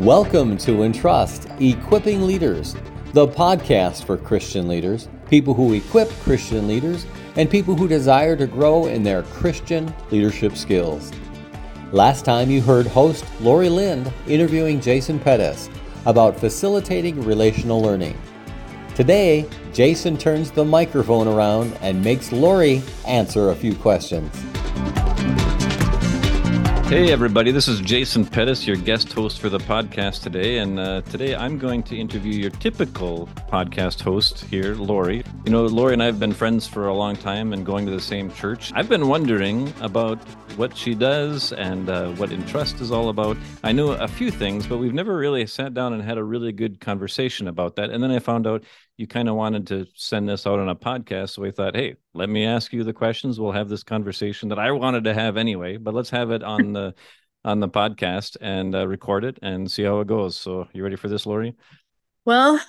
Welcome to Entrust Equipping Leaders, the podcast for Christian leaders, people who equip Christian leaders, and people who desire to grow in their Christian leadership skills. Last time you heard host Laurie Lind interviewing Jason Pettys about facilitating relational learning. Today, Jason turns the microphone around and makes Laurie answer a few questions. Hey, everybody, this is Jason Pettys, your guest host for the podcast today. And uh, today I'm going to interview your typical podcast host here, Laurie. You know, Laurie and I have been friends for a long time and going to the same church. I've been wondering about what she does and uh, what Entrust is all about. I knew a few things, but we've never really sat down and had a really good conversation about that. And then I found out you kind of wanted to send this out on a podcast. So we thought, hey, let me ask you the questions. We'll have this conversation that I wanted to have anyway, but let's have it on the on the podcast and uh, record it and see how it goes. So you ready for this, Laurie? Well,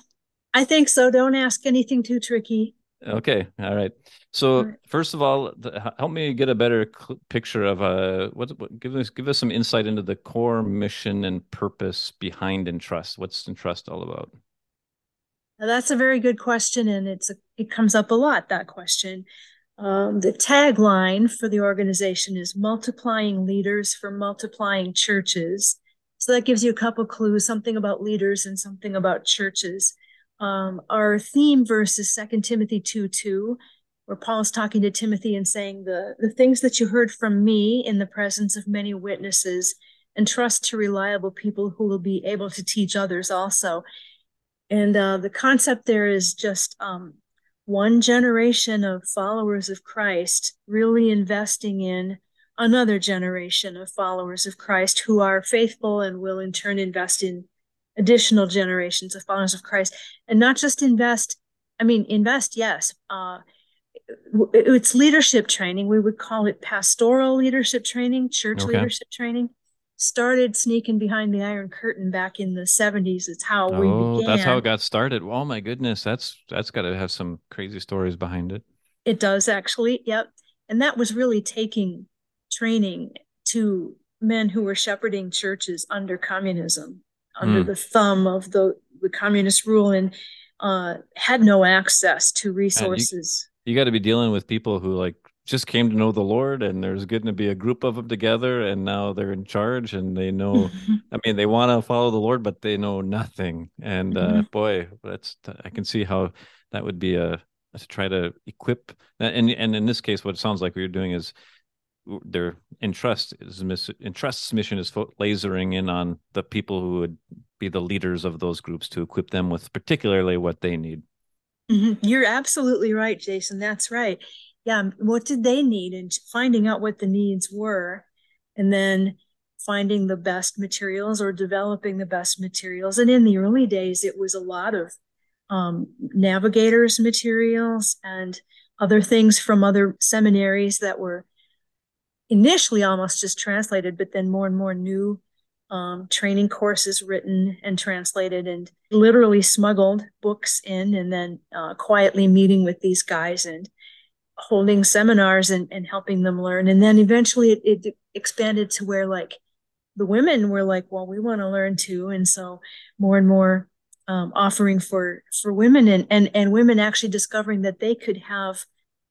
I think so. Don't ask anything too tricky. Okay. All right. So all right. first of all, the, help me get a better cl- picture of uh what, what give us give us some insight into the core mission and purpose behind Entrust. What's Entrust all about? Now, that's a very good question, and it's a, it comes up a lot. That question. Um, the tagline for the organization is "Multiplying Leaders for Multiplying Churches." So that gives you a couple clues, something about leaders and something about churches. Um, our theme verse is 2 Timothy 2 2, where Paul is talking to Timothy and saying, the, the things that you heard from me in the presence of many witnesses, entrust to reliable people who will be able to teach others also. And uh, the concept there is just um, one generation of followers of Christ really investing in another generation of followers of Christ who are faithful and will in turn invest in additional generations of followers of Christ and not just invest. I mean, invest, yes. Uh, it's leadership training. We would call it pastoral leadership training, church okay. leadership training. Started sneaking behind the Iron Curtain back in the 70s. It's how oh, we began. That's how it got started. Oh my goodness, that's that's got to have some crazy stories behind it. It does actually. Yep. And that was really taking training to men who were shepherding churches under communism under mm. the thumb of the, the communist rule and uh, had no access to resources. You, you got to be dealing with people who like just came to know the Lord, and there's going to be a group of them together, and now they're in charge, and they know. I mean, they want to follow the Lord, but they know nothing. And uh, mm-hmm. boy, that's I can see how that would be a to try to equip. And and in this case, what it sounds like what you're doing is their Entrust is Entrust's mission is lasering in on the people who would be the leaders of those groups to equip them with particularly what they need. Mm-hmm. You're absolutely right, Jason. That's right. Yeah. What did they need and finding out what the needs were and then finding the best materials or developing the best materials. And in the early days, it was a lot of um, navigators materials and other things from other seminaries that were initially almost just translated, but then more and more new um, training courses written and translated and literally smuggled books in and then uh, quietly meeting with these guys and holding seminars and, and helping them learn. And then eventually it, it expanded to where like the women were like, well, we want to learn too. And so more and more um, offering for for women and, and and women actually discovering that they could have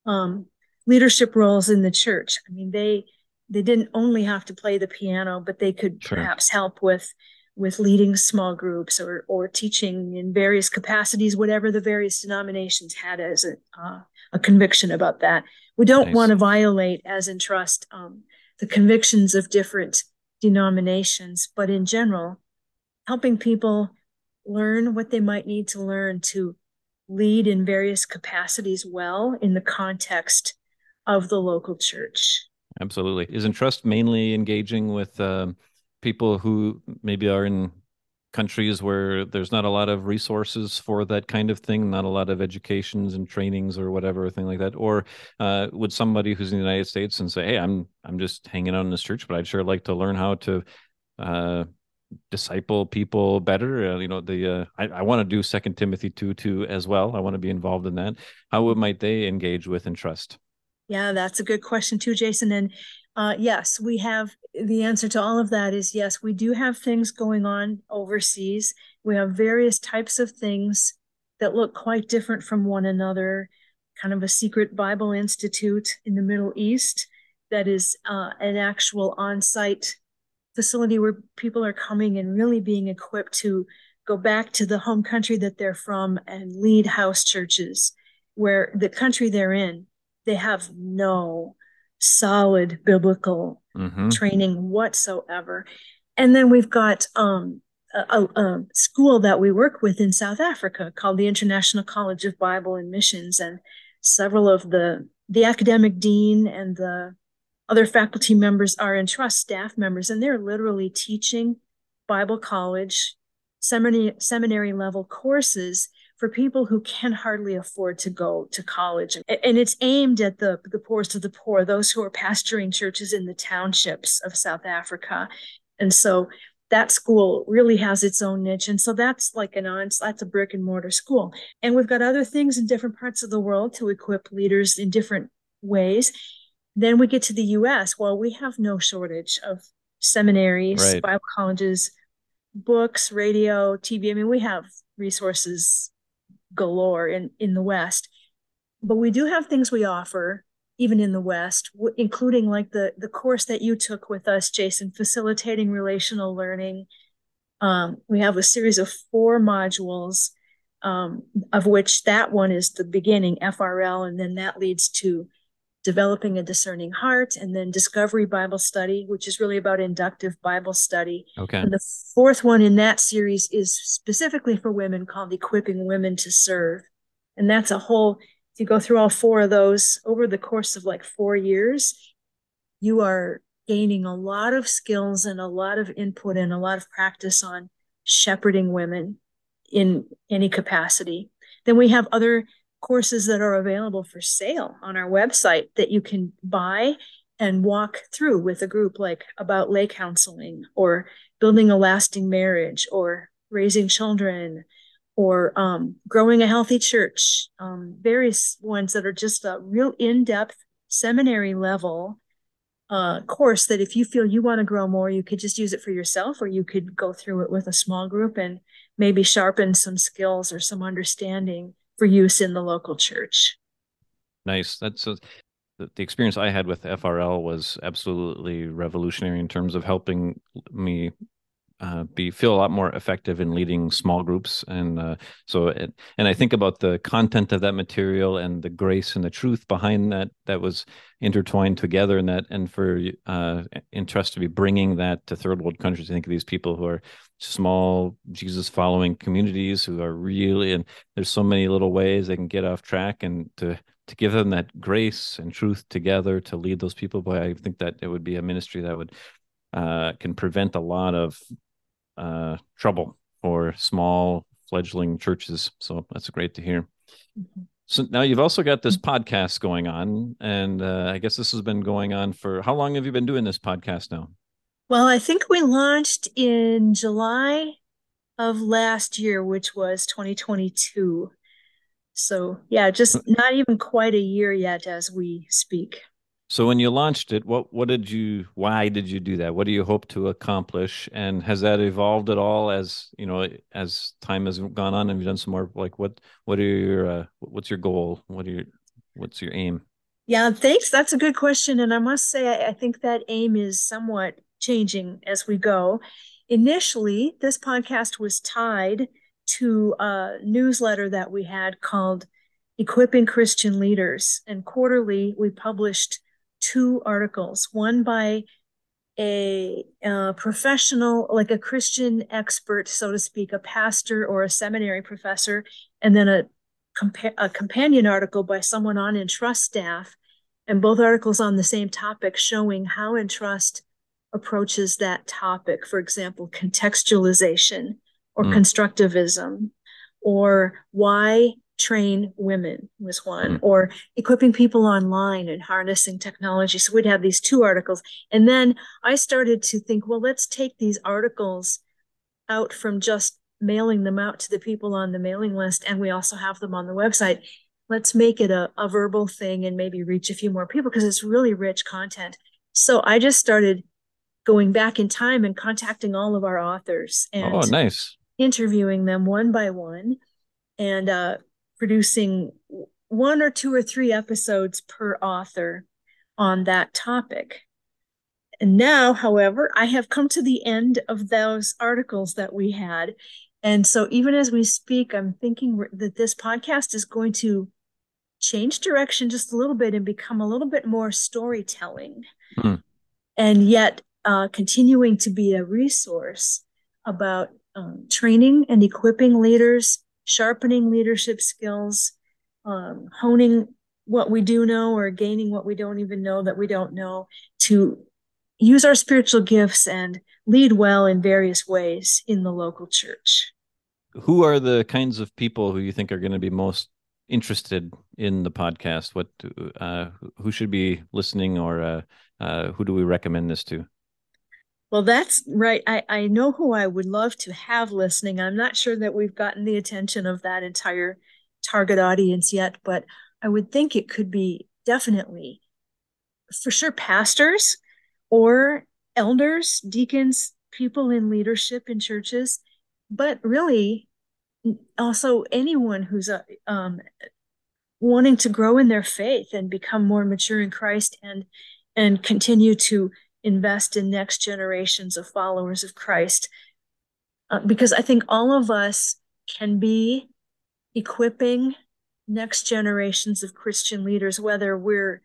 um, leadership roles in the church. I mean, they they didn't only have to play the piano, but they could sure. perhaps help with with leading small groups or or teaching in various capacities, whatever the various denominations had as a uh, a conviction about that. We don't nice. want to violate, as Entrust, um, the convictions of different denominations, but in general, helping people learn what they might need to learn to lead in various capacities well in the context of the local church. Absolutely. Is Entrust mainly engaging with um, people who maybe are in countries where there's not a lot of resources for that kind of thing, not a lot of educations and trainings or whatever thing like that? Or uh, would somebody who's in the United States and say, "Hey, I'm I'm just hanging out in this church, but I'd sure like to learn how to." Uh, disciple people better uh, you know the uh, i, I want to do second timothy 2 2 as well i want to be involved in that how might they engage with Entrust yeah, that's a good question too, Jason. And Uh, yes, we have the answer to all of that is yes, we do have things going on overseas. We have various types of things that look quite different from one another, kind of a secret Bible Institute in the Middle East that is uh, an actual on site facility where people are coming and really being equipped to go back to the home country that they're from and lead house churches where the country they're in, they have no solid biblical mm-hmm. training whatsoever. And then we've got um, a, a, school that we work with in South Africa called the International College of Bible and Missions, and several of the the academic dean and the other faculty members are Entrust staff members, and they're literally teaching Bible college seminary seminary level courses for people who can hardly afford to go to college. And it's aimed at the, the poorest of the poor, those who are pastoring churches in the townships of South Africa. And so that school really has its own niche. And so that's like an on, that's a brick and mortar school. And we've got other things in different parts of the world to equip leaders in different ways. Then we get to the US. Well, we have no shortage of seminaries, right. Bible colleges, books, radio, TV. I mean, we have resources galore in, in the West. But we do have things we offer even in the West, w- including like the, the course that you took with us, Jason, facilitating relational learning. Um, we have a series of four modules, um, of which that one is the beginning, FRL, and then that leads to developing a discerning heart, and then discovery Bible study, which is really about inductive Bible study. Okay. And the fourth one in that series is specifically for women called Equipping Women to Serve. And that's a whole, if you go through all four of those over the course of like four years, you are gaining a lot of skills and a lot of input and a lot of practice on shepherding women in any capacity. Then we have other courses that are available for sale on our website that you can buy and walk through with a group like about lay counseling or building a lasting marriage or raising children or um, growing a healthy church um, various ones that are just a real in-depth seminary level uh, course that if you feel you want to grow more you could just use it for yourself or you could go through it with a small group and maybe sharpen some skills or some understanding for use in the local church. Nice. That's a, the experience I had with FRL was absolutely revolutionary in terms of helping me uh, be feel a lot more effective in leading small groups and uh, so it, and I think about the content of that material and the grace and the truth behind that that was intertwined together and that and for uh, Entrust to be bringing that to third world countries. I think of these people who are small Jesus following communities who are really and there's so many little ways they can get off track and to to give them that grace and truth together to lead those people. Boy I think that it would be a ministry that would uh, can prevent a lot of uh, trouble for small fledgling churches so that's great to hear mm-hmm. so now you've also got this mm-hmm. podcast going on and uh, I guess this has been going on for how long have you been doing this podcast now well, I think we launched in July of last year, which was 2022. So, yeah, just not even quite a year yet as we speak. So when you launched it, what what did you why did you do that? What do you hope to accomplish? And has that evolved at all as, you know, as time has gone on and you've done some more like what what are your uh, what's your goal? What are your what's your aim? Yeah, thanks. That's a good question and I must say I, I think that aim is somewhat changing as we go. Initially, this podcast was tied to a newsletter that we had called Equipping Christian Leaders. And quarterly, we published two articles one by a, a, professional, like a Christian expert, so to speak, a pastor or a seminary professor, and then a, compa- a companion article by someone on Entrust staff, and both articles on the same topic showing how Entrust approaches that topic, for example, contextualization or mm. constructivism, or why train women was one, mm. or equipping people online and harnessing technology. So we'd have these two articles. And then I started to think, well, let's take these articles out from just mailing them out to the people on the mailing list, and we also have them on the website. Let's make it a, a verbal thing and maybe reach a few more people because it's really rich content. So I just started going back in time and contacting all of our authors and oh, nice. interviewing them one by one and uh, producing one or two or three episodes per author on that topic. And now, however, I have come to the end of those articles that we had. And so, even as we speak, I'm thinking that this podcast is going to change direction just a little bit and become a little bit more storytelling. Mm. And yet, uh, continuing to be a resource about um, training and equipping leaders, sharpening leadership skills, um, honing what we do know or gaining what we don't even know that we don't know to use our spiritual gifts and lead well in various ways in the local church. Who are the kinds of people who you think are going to be most interested in the podcast? What uh, who should be listening, or uh, uh, who do we recommend this to? Well, that's right. I, I know who I would love to have listening. I'm not sure that we've gotten the attention of that entire target audience yet, but I would think it could be definitely, for sure, pastors or elders, deacons, people in leadership in churches, but really also anyone who's uh, um, wanting to grow in their faith and become more mature in Christ and and continue to invest in next generations of followers of Christ. Uh, because I think all of us can be equipping next generations of Christian leaders, whether we're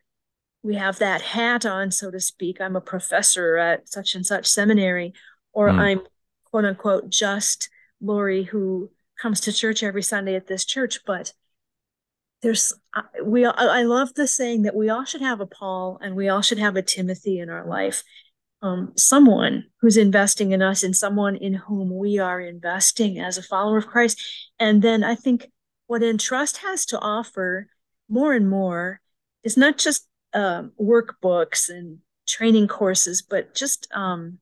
we have that hat on, so to speak. I'm a professor at such and such seminary, or mm. I'm quote unquote just Laurie who comes to church every Sunday at this church. But there's we I love the saying that we all should have a Paul and we all should have a Timothy in our life. Um, someone who's investing in us and someone in whom we are investing as a follower of Christ. And then I think what Entrust has to offer more and more is not just um, workbooks and training courses, but just um,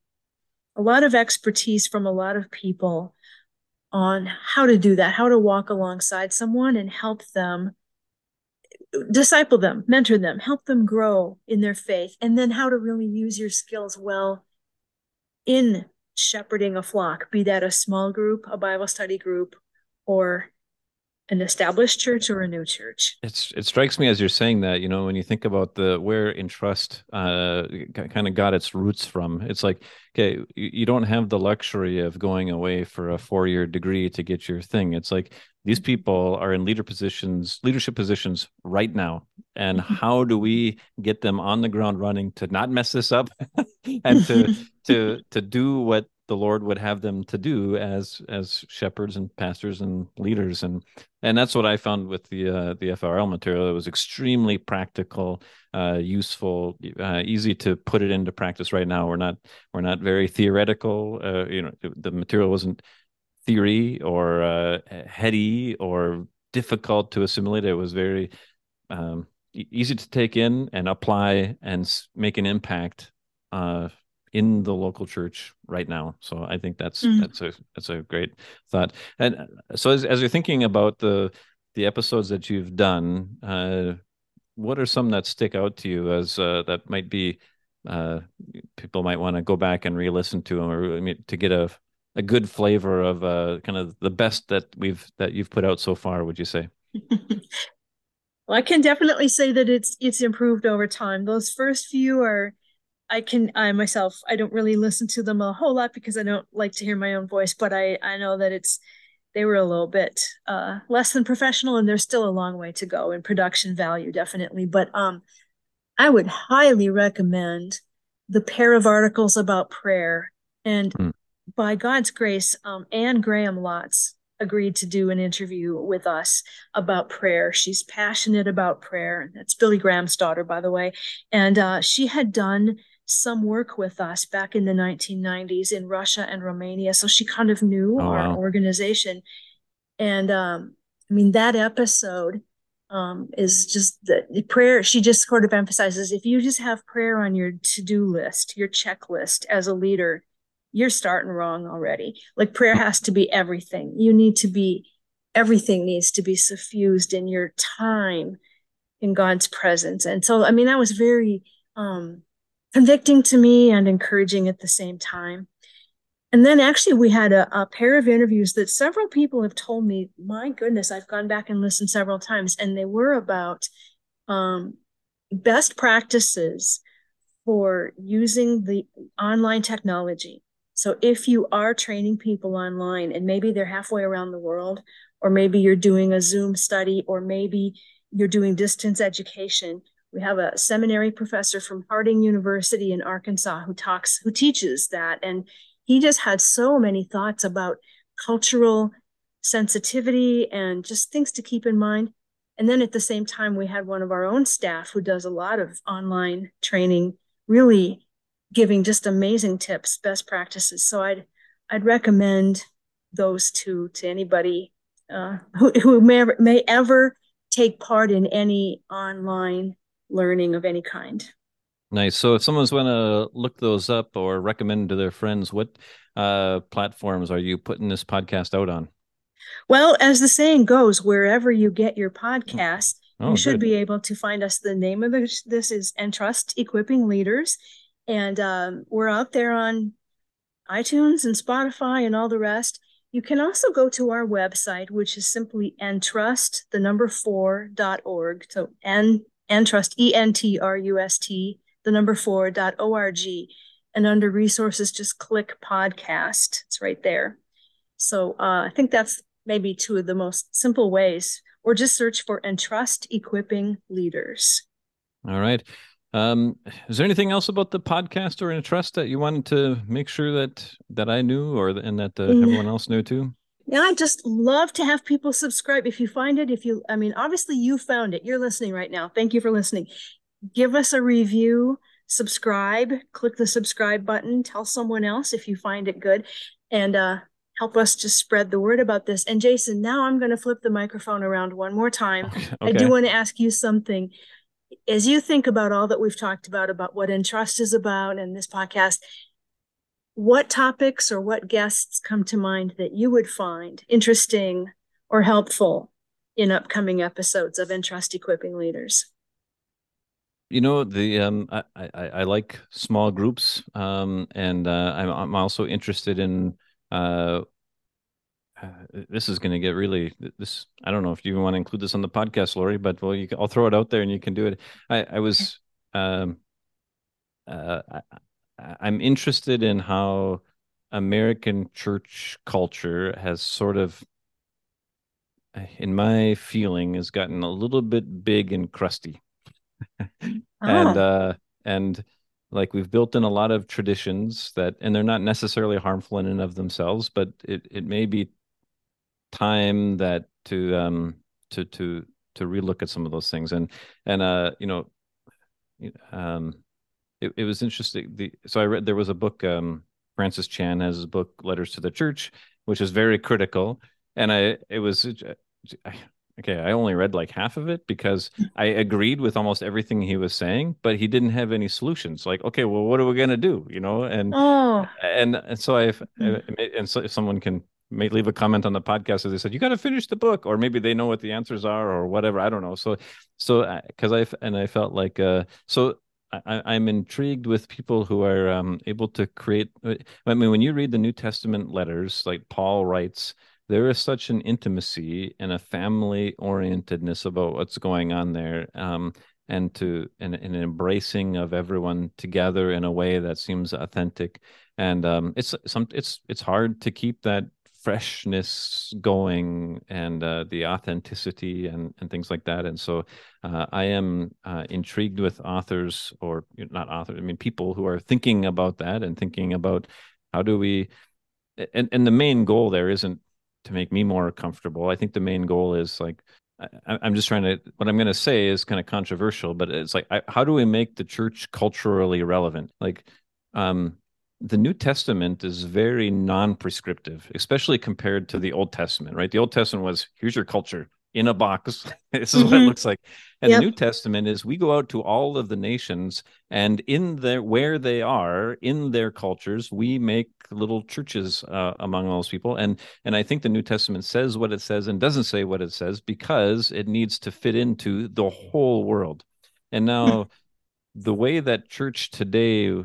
a lot of expertise from a lot of people on how to do that, how to walk alongside someone and help them disciple them, mentor them, help them grow in their faith, and then how to really use your skills well in shepherding a flock, be that a small group, a Bible study group, or an established church or a new church. It's it strikes me as you're saying that, you know, when you think about the where Entrust uh kind of got its roots from, it's like, okay, you, don't have the luxury of going away for a four-year degree to get your thing. It's like these mm-hmm. people are in leader positions leadership positions right now and mm-hmm. how do we get them on the ground running to not mess this up and to to to do what the lord would have them to do as as shepherds and pastors and leaders. And and that's what i found with the uh, the frl material. It was extremely practical uh, useful uh, easy to put it into practice. Right now we're not we're not very theoretical. Uh, you know the material wasn't theory or uh, heady or difficult to assimilate. It was very um, easy to take in and apply and make an impact uh, in the local church right now. So I think that's mm. that's a that's a great thought. And uh, so as, as you're thinking about the the episodes that you've done, uh, what are some that stick out to you as uh, that might be uh, people might want to go back and re-listen to them or I mean, to get a a good flavor of uh, kind of the best that we've that you've put out so far would you say well i can definitely say that it's it's improved over time those first few are i can i myself i don't really listen to them a whole lot because i don't like to hear my own voice but i i know that it's they were a little bit uh, less than professional and there's still a long way to go in production value definitely but um i would highly recommend the pair of articles about prayer and mm by God's grace, um, Anne Graham Lotz agreed to do an interview with us about prayer. She's passionate about prayer. That's Billy Graham's daughter, by the way. And uh, she had done some work with us back in the 1990s in Russia and Romania. So she kind of knew oh, our wow. organization. And um, I mean, that episode um, is just the prayer. She just sort of emphasizes if you just have prayer on your to do list, your checklist as a leader, you're starting wrong already. Like prayer has to be everything. You need to be, everything needs to be suffused in your time in God's presence. And so, I mean, that was very, um, convicting to me and encouraging at the same time. And then actually, we had a, a, pair of interviews that several people have told me, my goodness, I've gone back and listened several times, and they were about um, best practices for using the online technology. So if you are training people online and maybe they're halfway around the world, or maybe you're doing a Zoom study, or maybe you're doing distance education, we have a seminary professor from Harding University in Arkansas who talks, who teaches that. And he just had so many thoughts about cultural sensitivity and just things to keep in mind. And then at the same time, we had one of our own staff who does a lot of online training, really giving just amazing tips, best practices. So I'd I'd recommend those two to anybody uh, who, who may, may ever take part in any online learning of any kind. Nice. So if someone's going to look those up or recommend to their friends, what uh, platforms are you putting this podcast out on? Well, as the saying goes, wherever you get your podcast, oh, you should good. be able to find us. The name of this, this is Entrust Equipping Leaders. And um, we're out there on iTunes and Spotify and all the rest. You can also go to our website, which is simply entrust, the number four dot org. So N Entrust, E N T R U S T the number four dot org. And under resources, just click podcast. It's right there. So uh, I think that's maybe two of the most simple ways, or just search for Entrust Equipping Leaders. All right. Um, is there anything else about the podcast or Entrust that you wanted to make sure that that I knew, or and that uh, mm. everyone else knew too? Yeah, I just love to have people subscribe. If you find it, if you, I mean, obviously you found it. You're listening right now. Thank you for listening give us a review, subscribe, click the subscribe button, tell someone else if you find it good, and uh, help us to spread the word about this. And Jason, now I'm going to flip the microphone around one more time. Okay. I do want to ask you something. As you think about all that we've talked about, about what Entrust is about and this podcast, what topics or what guests come to mind that you would find interesting or helpful in upcoming episodes of Entrust Equipping Leaders? You know the um, I, I, I like small groups, um, and uh, I'm I'm also interested in. Uh, uh this is going to get really this. I don't know if you even want to include this on the podcast, Laurie, but well, you, I'll throw it out there and you can do it. I I was um, uh, I, I'm interested in how American church culture has sort of in my feeling has gotten a little bit big and crusty and oh. uh and like we've built in a lot of traditions that and they're not necessarily harmful in and of themselves but it it may be time that to um to to to relook at some of those things and and uh you know um it, it was interesting the so i read there was a book um francis chan has a book letters to the church which is very critical and i it was okay, I only read like half of it because I agreed with almost everything he was saying, but he didn't have any solutions. Like, okay, well, what are we gonna do? You know, and oh. and and so I hmm. and so if someone can may leave a comment on the podcast as they said you got to finish the book or maybe they know what the answers are or whatever i don't know so so because uh, i and i felt like uh so I, am intrigued with people who are um, able to create. I mean, when you read the New Testament letters, like Paul writes, there is such an intimacy and a family orientedness about what's going on there um, and to and an embracing of everyone together in a way that seems authentic and um, it's some it's it's hard to keep that freshness going and uh, the authenticity and, and things like that. And so uh, I am uh, intrigued with authors or not authors, I mean, people who are thinking about that and thinking about how do we, and, and the main goal there isn't to make me more comfortable. I think the main goal is like I, am just trying to. What I'm going to say is kind of controversial, but it's like, I, how do we make the church culturally relevant? Like, um, the New Testament is very non-prescriptive, especially compared to the Old Testament. Right? The Old Testament was here's your culture, in a box. this is mm-hmm. what it mm-hmm. looks like. And yep. the New Testament is we go out to all of the nations and in their where they are in their cultures, we make little churches uh, among those people. And and I think the New Testament says what it says and doesn't say what it says because it needs to fit into the whole world. And now the way that church today,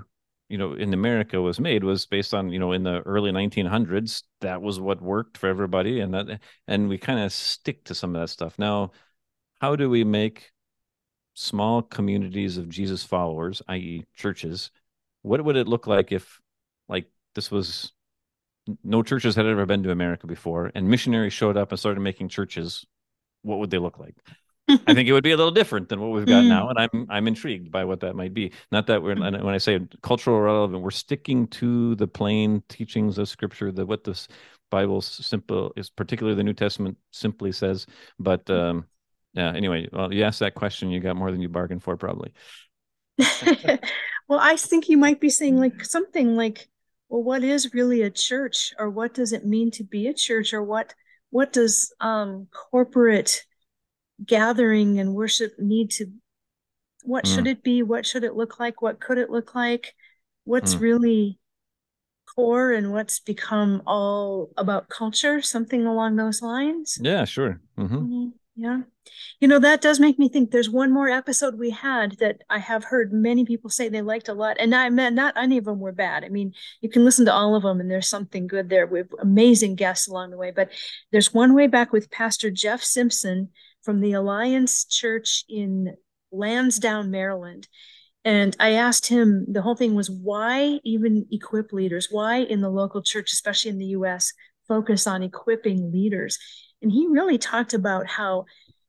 you know, in America was made was based on, you know, in the early 1900s, that was what worked for everybody. And that, and we kind of stick to some of that stuff. Now, how do we make small communities of Jesus followers, i.e., churches, what would it look like if, like, this was no churches had ever been to America before, and missionaries showed up and started making churches? What would they look like? I think it would be a little different than what we've got mm. now, and I'm I'm intrigued by what that might be. Not that we're when I say cultural relevant, we're sticking to the plain teachings of Scripture, that what this Bible simple is, particularly the New Testament, simply says. But um, yeah, anyway, well, you asked that question, you got more than you bargained for, probably. well, I think you might be saying like something like, well, what is really a church, or what does it mean to be a church, or what what does um, corporate gathering and worship need to what mm. should it be what should it look like what could it look like what's mm. really core and what's become all about culture something along those lines yeah sure mm-hmm. Mm-hmm. yeah you know that does make me think there's one more episode we had that i have heard many people say they liked a lot and i meant not any of them were bad i mean you can listen to all of them and there's something good there with amazing guests along the way but there's one way back with pastor jeff simpson from the Alliance Church in Lansdowne, Maryland. And I asked him, the whole thing was why even equip leaders? Why in the local church, especially in the US, focus on equipping leaders? And he really talked about how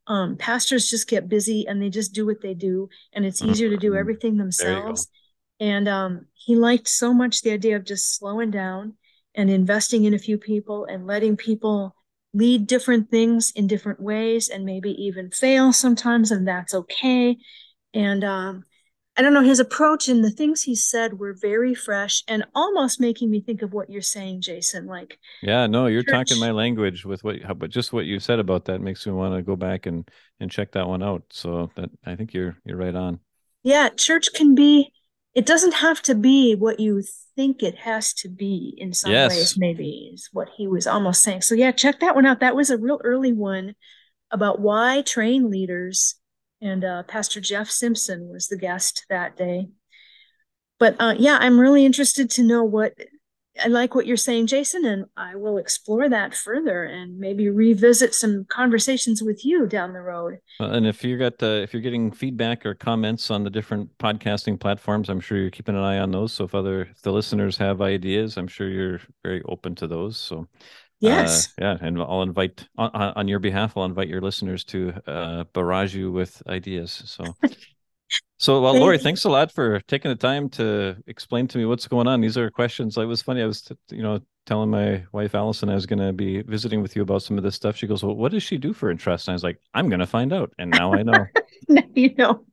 um, pastors just get busy and they just do what they do, and it's easier to do mm-hmm. everything themselves. And um, he liked so much the idea of just slowing down and investing in a few people and letting people lead different things in different ways and maybe even fail sometimes, and that's okay. And um, I don't know, his approach and the things he said were very fresh and almost making me think of what you're saying, Jason. Like, yeah, no, you're church. talking my language with what, but just what you said about that makes me want to go back and and check that one out. So that I think you're you're right on. Yeah, church can be. It doesn't have to be what you think it has to be in some yes. ways, maybe is what he was almost saying. So, yeah, check that one out. That was a real early one about why train leaders. And uh, Pastor Jeff Simpson was the guest that day. But uh, yeah, I'm really interested to know what I like what you're saying, Jason, and I will explore that further and maybe revisit some conversations with you down the road. and if you got uh, if you're getting feedback or comments on the different podcasting platforms, I'm sure you're keeping an eye on those. So if other if the listeners have ideas, I'm sure you're very open to those. So yes, uh, yeah, and I'll invite on, on your behalf. I'll invite your listeners to uh, barrage you with ideas. So. So, well, Laurie, thanks a lot for taking the time to explain to me what's going on. These are questions. It was funny. I was, you know, telling my wife Allison I was going to be visiting with you about some of this stuff. She goes, "Well, what does she do for Entrust?" And I was like, "I'm going to find out." And now I know. you know.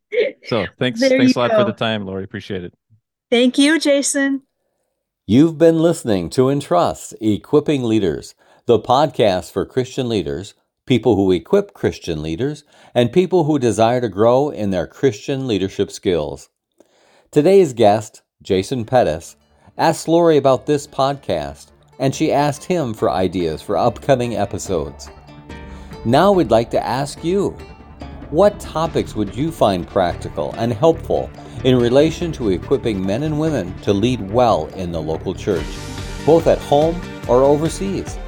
So, thanks, there thanks a lot go. for the time, Laurie. Appreciate it. Thank you, Jason. You've been listening to Entrust Equipping Leaders, the podcast for Christian leaders people who equip Christian leaders, and people who desire to grow in their Christian leadership skills. Today's guest, Jason Pettys, asked Laurie about this podcast, and she asked him for ideas for upcoming episodes. Now we'd like to ask you what topics would you find practical and helpful in relation to equipping men and women to lead well in the local church, both at home or overseas?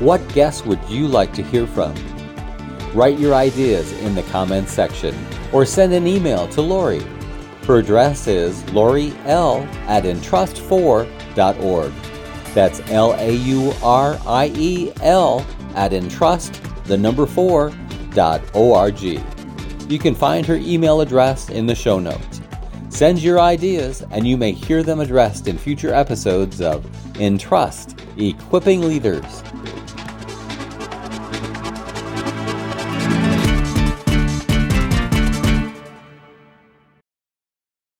What guests would you like to hear from? Write your ideas in the comments section or send an email to Laurie. Her address is Laurie L at entrust4.org. That's L A U R I E L at entrust, the number 4, dot O-R-G. You can find her email address in the show notes. Send your ideas and you may hear them addressed in future episodes of Entrust Equipping Leaders.